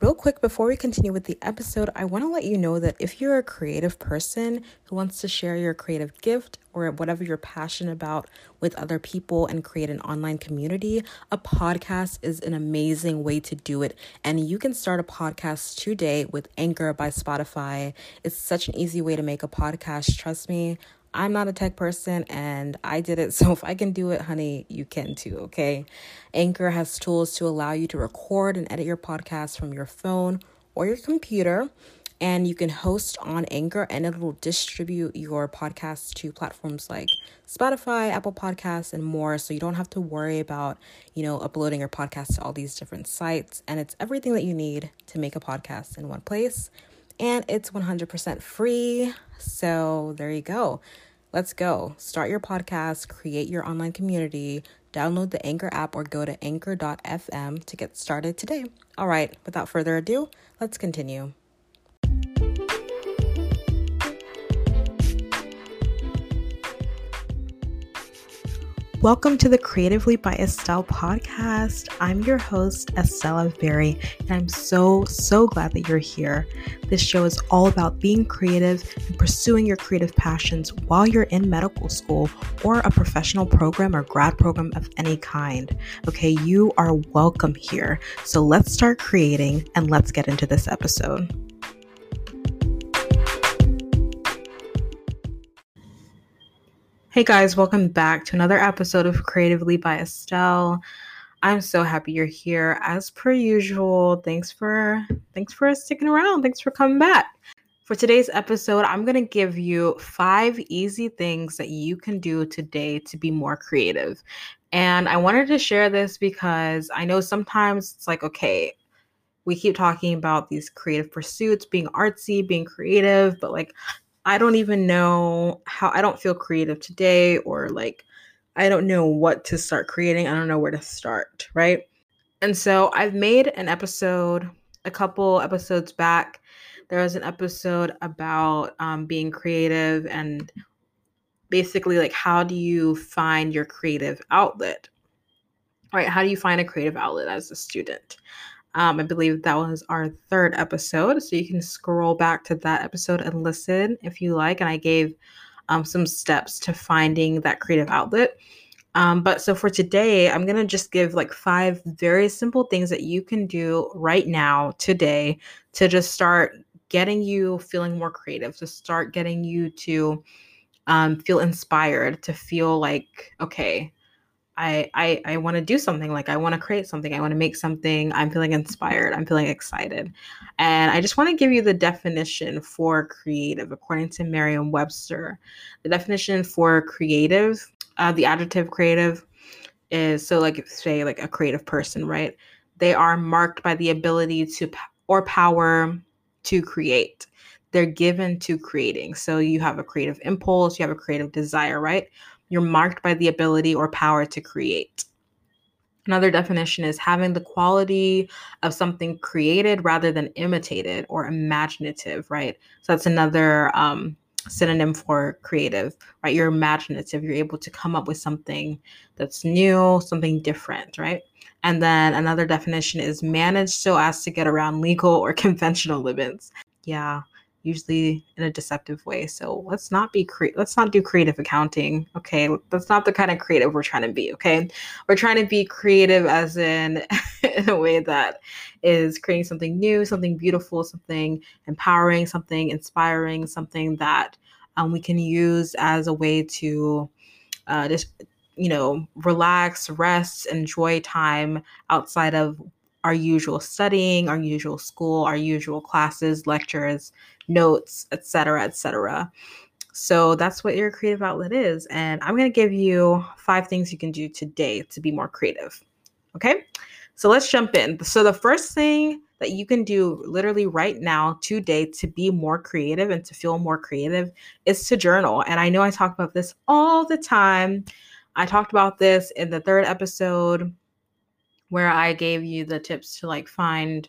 Real quick, before we continue with the episode, I want to let you know that if you're a creative person who wants to share your creative gift or whatever you're passionate about with other people and create an online community, a podcast is an amazing way to do it. And you can start a podcast today with Anchor by Spotify. It's such an easy way to make a podcast. Trust me. I'm not a tech person and I did it. So if I can do it, honey, you can too, okay? Anchor has tools to allow you to record and edit your podcast from your phone or your computer. And you can host on Anchor and it will distribute your podcast to platforms like Spotify, Apple Podcasts, and more. So you don't have to worry about, you know, uploading your podcast to all these different sites. And it's everything that you need to make a podcast in one place and it's 100% free. So there you go. Let's go. Start your podcast, create your online community, download the Anchor app, or go to anchor.fm to get started today. All right, without further ado, let's continue. Welcome to the Creatively by Estelle podcast. I'm your host, Estella Berry, and I'm so, so glad that you're here. This show is all about being creative and pursuing your creative passions while you're in medical school or a professional program or grad program of any kind. Okay, you are welcome here. So let's start creating and let's get into this episode. Hey guys, welcome back to another episode of Creatively by Estelle. I'm so happy you're here as per usual. Thanks for thanks for sticking around. Thanks for coming back. For today's episode, I'm going to give you 5 easy things that you can do today to be more creative. And I wanted to share this because I know sometimes it's like okay, we keep talking about these creative pursuits, being artsy, being creative, but like I don't even know how I don't feel creative today or like I don't know what to start creating. I don't know where to start, right? And so I've made an episode a couple episodes back. There was an episode about um, being creative and basically like how do you find your creative outlet? Right? How do you find a creative outlet as a student? Um, I believe that was our third episode. So you can scroll back to that episode and listen if you like. And I gave um, some steps to finding that creative outlet. Um, but so for today, I'm going to just give like five very simple things that you can do right now, today, to just start getting you feeling more creative, to start getting you to um, feel inspired, to feel like, okay, I I, I want to do something like I want to create something. I want to make something. I'm feeling inspired. I'm feeling excited. And I just want to give you the definition for creative according to Merriam-Webster. The definition for creative, uh, the adjective creative is so like say like a creative person, right? They are marked by the ability to or power to create. They're given to creating. So you have a creative impulse, you have a creative desire, right? You're marked by the ability or power to create. Another definition is having the quality of something created rather than imitated or imaginative, right? So that's another um, synonym for creative, right? You're imaginative. You're able to come up with something that's new, something different, right? And then another definition is managed so as to get around legal or conventional limits. Yeah, usually in a deceptive way. So let's not be cre- let's not do creative accounting. Okay, that's not the kind of creative we're trying to be. Okay, we're trying to be creative as in in a way that is creating something new, something beautiful, something empowering, something inspiring, something that um, we can use as a way to uh, just you know relax, rest, enjoy time outside of our usual studying, our usual school, our usual classes, lectures, notes, etc., etc. So that's what your creative outlet is. And I'm going to give you five things you can do today to be more creative. Okay. So let's jump in. So the first thing that you can do literally right now today to be more creative and to feel more creative is to journal. And I know I talk about this all the time. I talked about this in the third episode where I gave you the tips to like find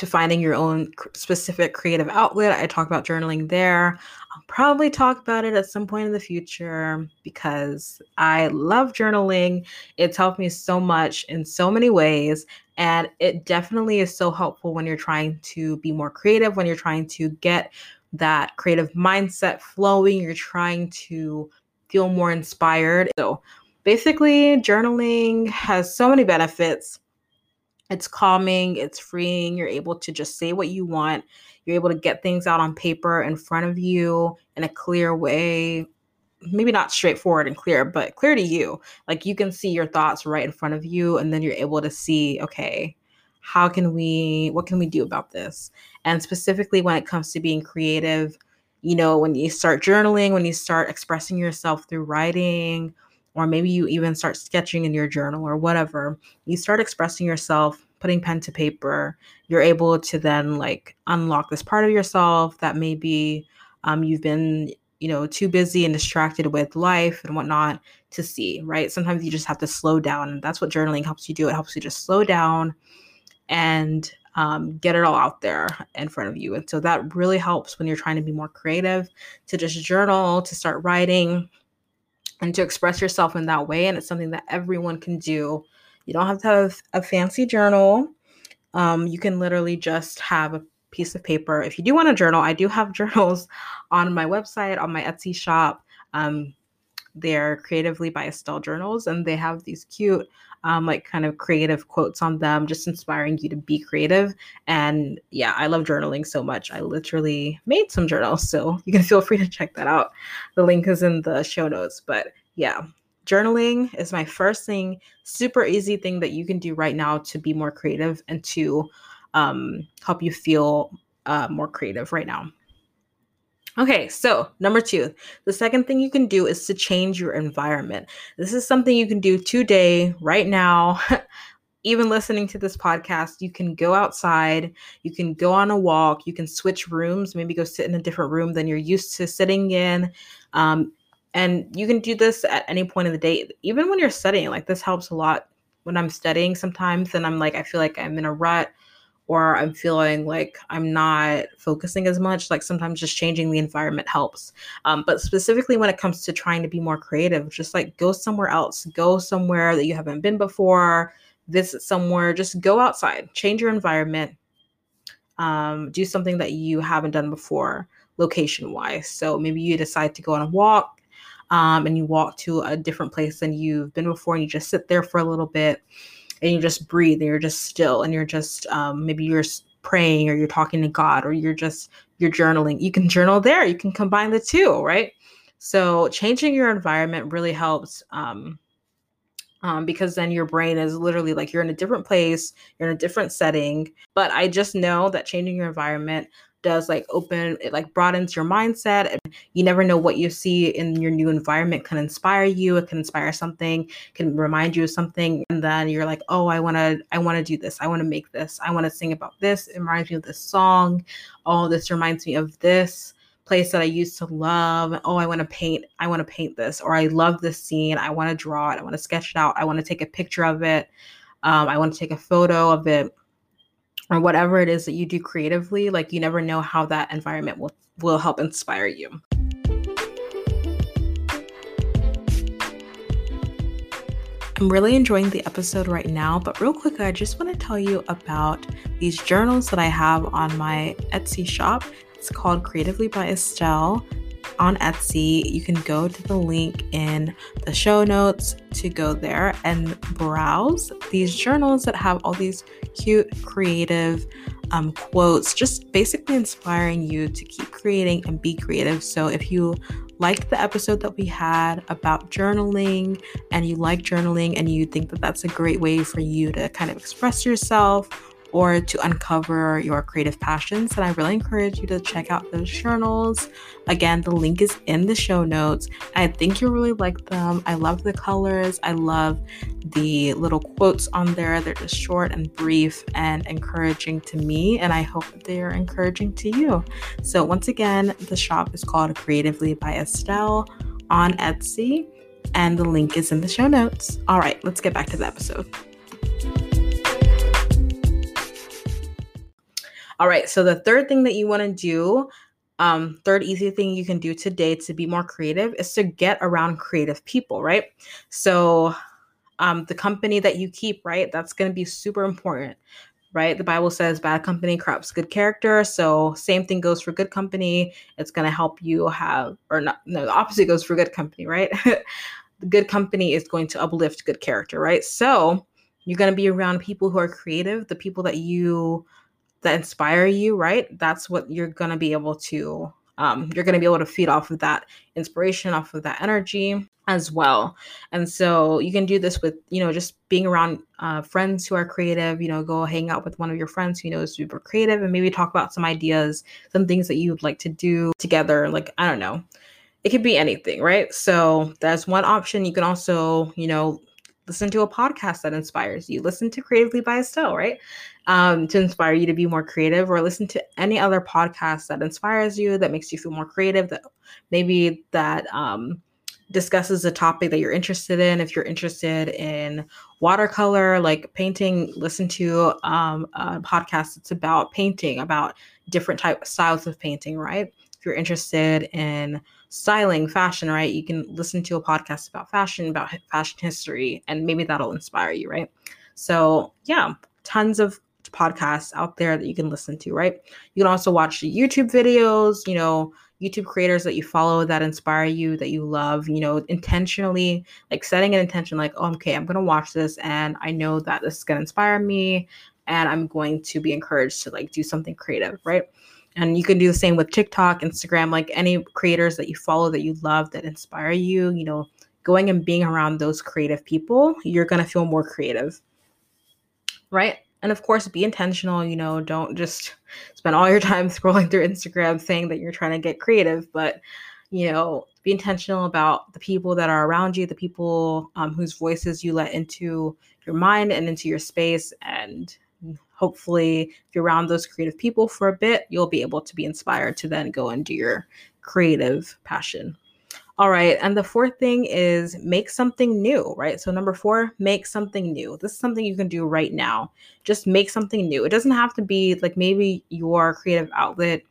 to finding your own specific creative outlet. I talk about journaling there. I'll probably talk about it at some point in the future because I love journaling. It's helped me so much in so many ways. And it definitely is so helpful when you're trying to be more creative, when you're trying to get that creative mindset flowing, you're trying to feel more inspired. So basically, journaling has so many benefits. It's calming, it's freeing. You're able to just say what you want. You're able to get things out on paper in front of you in a clear way. Maybe not straightforward and clear, but clear to you. Like you can see your thoughts right in front of you, and then you're able to see, okay, how can we, what can we do about this? And specifically when it comes to being creative, you know, when you start journaling, when you start expressing yourself through writing, or maybe you even start sketching in your journal or whatever, you start expressing yourself, putting pen to paper, you're able to then like unlock this part of yourself that maybe um, you've been, you know, too busy and distracted with life and whatnot to see, right? Sometimes you just have to slow down. And that's what journaling helps you do. It helps you just slow down and um, get it all out there in front of you. And so that really helps when you're trying to be more creative to just journal, to start writing, and to express yourself in that way. And it's something that everyone can do. You don't have to have a fancy journal. Um, you can literally just have a piece of paper. If you do want a journal, I do have journals on my website, on my Etsy shop. Um, they're creatively by Estelle journals, and they have these cute um, like kind of creative quotes on them, just inspiring you to be creative. And yeah, I love journaling so much. I literally made some journals, so you can feel free to check that out. The link is in the show notes. But yeah, journaling is my first thing, super easy thing that you can do right now to be more creative and to um, help you feel uh, more creative right now. Okay, so number two, the second thing you can do is to change your environment. This is something you can do today, right now. Even listening to this podcast, you can go outside, you can go on a walk, you can switch rooms, maybe go sit in a different room than you're used to sitting in. Um, and you can do this at any point in the day, even when you're studying. Like, this helps a lot when I'm studying sometimes, and I'm like, I feel like I'm in a rut or I'm feeling like I'm not focusing as much, like sometimes just changing the environment helps. Um, but specifically when it comes to trying to be more creative, just like go somewhere else, go somewhere that you haven't been before, visit somewhere, just go outside, change your environment, um, do something that you haven't done before, location wise. So maybe you decide to go on a walk. Um, and you walk to a different place than you've been before, and you just sit there for a little bit and you just breathe and you're just still and you're just um, maybe you're praying or you're talking to God or you're just you're journaling. You can journal there. You can combine the two, right? So changing your environment really helps um, um, because then your brain is literally like you're in a different place, you're in a different setting. But I just know that changing your environment does like open it like broadens your mindset and you never know what you see in your new environment can inspire you it can inspire something can remind you of something and then you're like oh i want to i want to do this i want to make this i want to sing about this it reminds me of this song oh this reminds me of this place that i used to love oh i want to paint i want to paint this or i love this scene i want to draw it i want to sketch it out i want to take a picture of it um, i want to take a photo of it or whatever it is that you do creatively, like you never know how that environment will will help inspire you. I'm really enjoying the episode right now, but real quick, I just want to tell you about these journals that I have on my Etsy shop. It's called Creatively by Estelle on Etsy. You can go to the link in the show notes to go there and browse these journals that have all these cute, creative um, quotes, just basically inspiring you to keep creating and be creative. So if you like the episode that we had about journaling and you like journaling and you think that that's a great way for you to kind of express yourself or to uncover your creative passions, then I really encourage you to check out those journals. Again, the link is in the show notes. I think you'll really like them. I love the colors. I love the little quotes on there. They're just short and brief and encouraging to me, and I hope they are encouraging to you. So, once again, the shop is called Creatively by Estelle on Etsy, and the link is in the show notes. All right, let's get back to the episode. All right. So the third thing that you want to do, um, third easy thing you can do today to be more creative is to get around creative people, right? So um, the company that you keep, right? That's going to be super important, right? The Bible says bad company corrupts good character. So same thing goes for good company. It's going to help you have, or not, no, the opposite goes for good company, right? the good company is going to uplift good character, right? So you're going to be around people who are creative, the people that you that inspire you, right? That's what you're going to be able to um, you're going to be able to feed off of that inspiration, off of that energy as well. And so you can do this with, you know, just being around uh, friends who are creative, you know, go hang out with one of your friends who knows super creative and maybe talk about some ideas, some things that you would like to do together. Like, I don't know, it could be anything, right? So that's one option. You can also, you know, listen to a podcast that inspires you. Listen to Creatively by Estelle, right? Um, to inspire you to be more creative, or listen to any other podcast that inspires you, that makes you feel more creative, that maybe that um, discusses a topic that you're interested in. If you're interested in watercolor, like painting, listen to um, a podcast that's about painting, about different type styles of painting, right? If you're interested in styling, fashion, right? You can listen to a podcast about fashion, about fashion history, and maybe that'll inspire you, right? So, yeah, tons of podcasts out there that you can listen to, right? You can also watch YouTube videos, you know, YouTube creators that you follow that inspire you, that you love, you know, intentionally, like setting an intention, like, oh, okay, I'm going to watch this and I know that this is going to inspire me and I'm going to be encouraged to like do something creative, right? And you can do the same with TikTok, Instagram, like any creators that you follow that you love that inspire you, you know, going and being around those creative people, you're going to feel more creative. Right? And of course, be intentional, you know, don't just spend all your time scrolling through Instagram saying that you're trying to get creative, but you know, be intentional about the people that are around you, the people um, whose voices you let into your mind and into your space, and hopefully if you're around those creative people for a bit you'll be able to be inspired to then go do your creative passion. All right and the fourth thing is make something new right? So number four make something new. This is something you can do right now. Just make something new. It doesn't have to be like maybe your creative outlet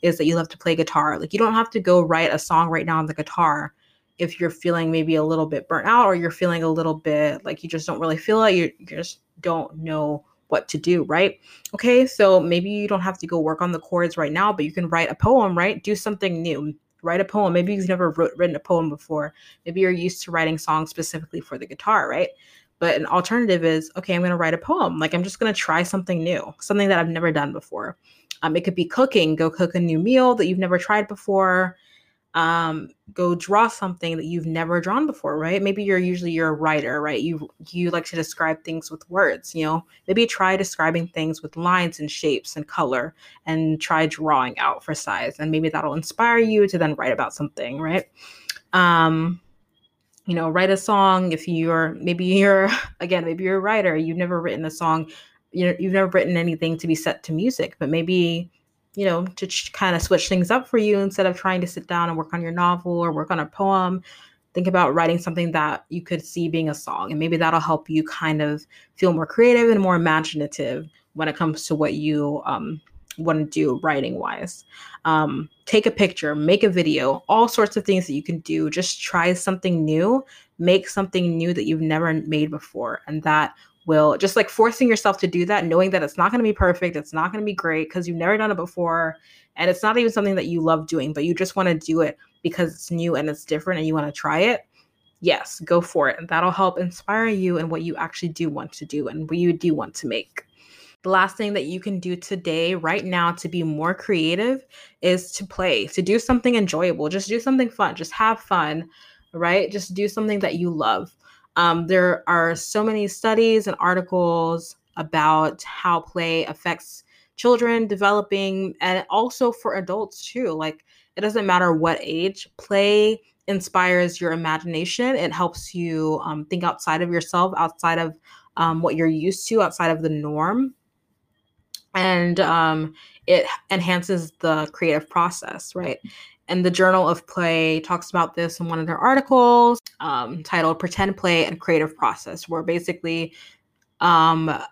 is that you love to play guitar. Like you don't have to go write a song right now on the guitar if you're feeling maybe a little bit burnt out or you're feeling a little bit like you just don't really feel it. You, you just don't know what to do, right? Okay, so maybe you don't have to go work on the chords right now, but you can write a poem, right? Do something new. Write a poem. Maybe you've never wrote, written a poem before. Maybe you're used to writing songs specifically for the guitar, right? But an alternative is okay, I'm going to write a poem. Like I'm just going to try something new, something that I've never done before. Um, it could be cooking, go cook a new meal that you've never tried before um go draw something that you've never drawn before right? Maybe you're usually you're a writer right? You you like to describe things with words you know? Maybe try describing things with lines and shapes and color and try drawing out for size and maybe that'll inspire you to then write about something right? Um you know write a song if you're maybe you're again maybe you're a writer you've never written a song you know you've never written anything to be set to music but maybe you know, to ch- kind of switch things up for you instead of trying to sit down and work on your novel or work on a poem. Think about writing something that you could see being a song, and maybe that'll help you kind of feel more creative and more imaginative when it comes to what you um, want to do writing wise. Um, take a picture, make a video, all sorts of things that you can do. Just try something new, make something new that you've never made before, and that will just like forcing yourself to do that, knowing that it's not going to be perfect, it's not going to be great because you've never done it before, and it's not even something that you love doing, but you just want to do it because it's new and it's different and you want to try it. Yes, go for it. And that'll help inspire you in what you actually do want to do and what you do want to make. The last thing that you can do today, right now, to be more creative is to play, to do something enjoyable. Just do something fun. Just have fun, right? Just do something that you love. Um, there are so many studies and articles about how play affects children developing and also for adults too. Like it doesn't matter what age, play inspires your imagination. It helps you um, think outside of yourself, outside of um, what you're used to, outside of the norm. And um, it enhances the creative process, right? And the Journal of Play talks about this in one of their articles um, titled Pretend Play and Creative Process, where basically um,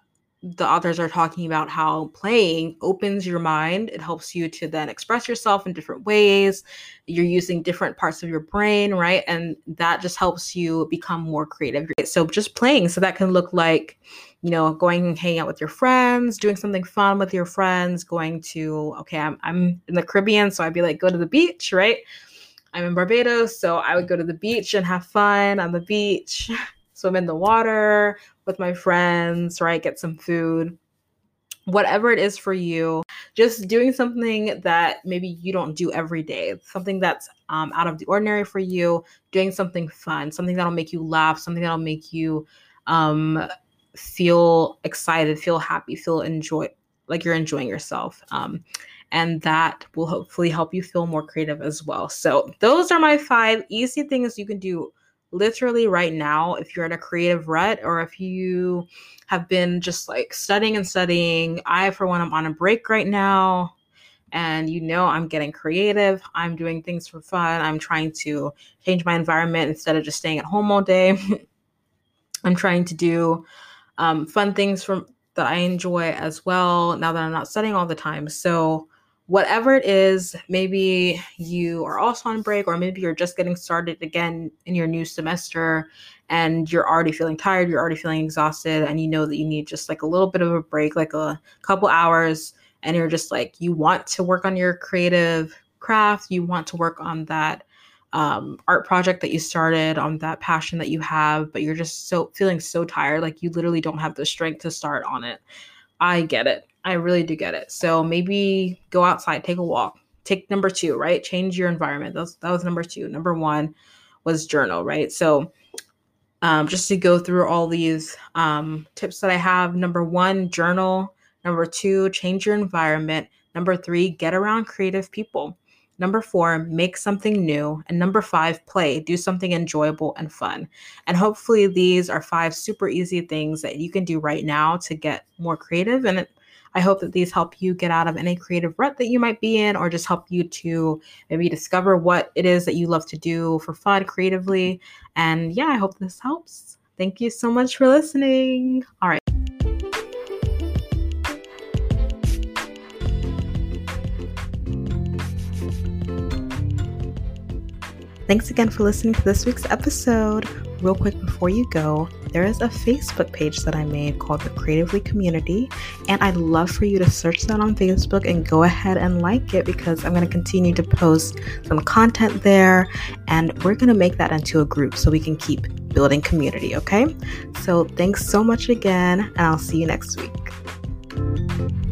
the authors are talking about how playing opens your mind. It helps you to then express yourself in different ways. You're using different parts of your brain, right? And that just helps you become more creative. So just playing. So that can look like, you know, going and hanging out with your friends, doing something fun with your friends, going to, okay, I'm, I'm in the Caribbean, so I'd be like, go to the beach, right? I'm in Barbados, so I would go to the beach and have fun on the beach, swim in the water with my friends, right? Get some food. Whatever it is for you, just doing something that maybe you don't do every day, something that's um, out of the ordinary for you, doing something fun, something that'll make you laugh, something that'll make you um, feel excited, feel happy, feel enjoy like you're enjoying yourself. Um, and that will hopefully help you feel more creative as well. So, those are my five easy things you can do literally right now if you're in a creative rut or if you have been just like studying and studying. I, for one, I'm on a break right now and you know I'm getting creative. I'm doing things for fun. I'm trying to change my environment instead of just staying at home all day. I'm trying to do um, fun things from that I enjoy as well now that I'm not studying all the time. So whatever it is, maybe you are also on break, or maybe you're just getting started again in your new semester and you're already feeling tired, you're already feeling exhausted, and you know that you need just like a little bit of a break, like a couple hours, and you're just like, you want to work on your creative craft, you want to work on that um, art project that you started, on that passion that you have, but you're just so feeling so tired, like you literally don't have the strength to start on it. I get it. I really do get it. So maybe go outside, take a walk. Take number two, right? Change your environment. That was, that was number two. Number one was journal, right? So um, just to go through all these um, tips that I have. Number one, journal. Number two, change your environment. Number three, get around creative people. Number four, make something new. And number five, play. Do something enjoyable and fun. And hopefully, these are five super easy things that you can do right now to get more creative. And it, I hope that these help you get out of any creative rut that you might be in, or just help you to maybe discover what it is that you love to do for fun creatively. And yeah, I hope this helps. Thank you so much for listening. All right. Thanks again for listening to this week's episode. Real quick before you go, there is a Facebook page that I made called the Creatively Community, and I'd love for you to search that on Facebook and go ahead and like it because I'm going to continue to post some content there, and we're going to make that into a group so we can keep building community, okay? So thanks so much again, and I'll see you next week.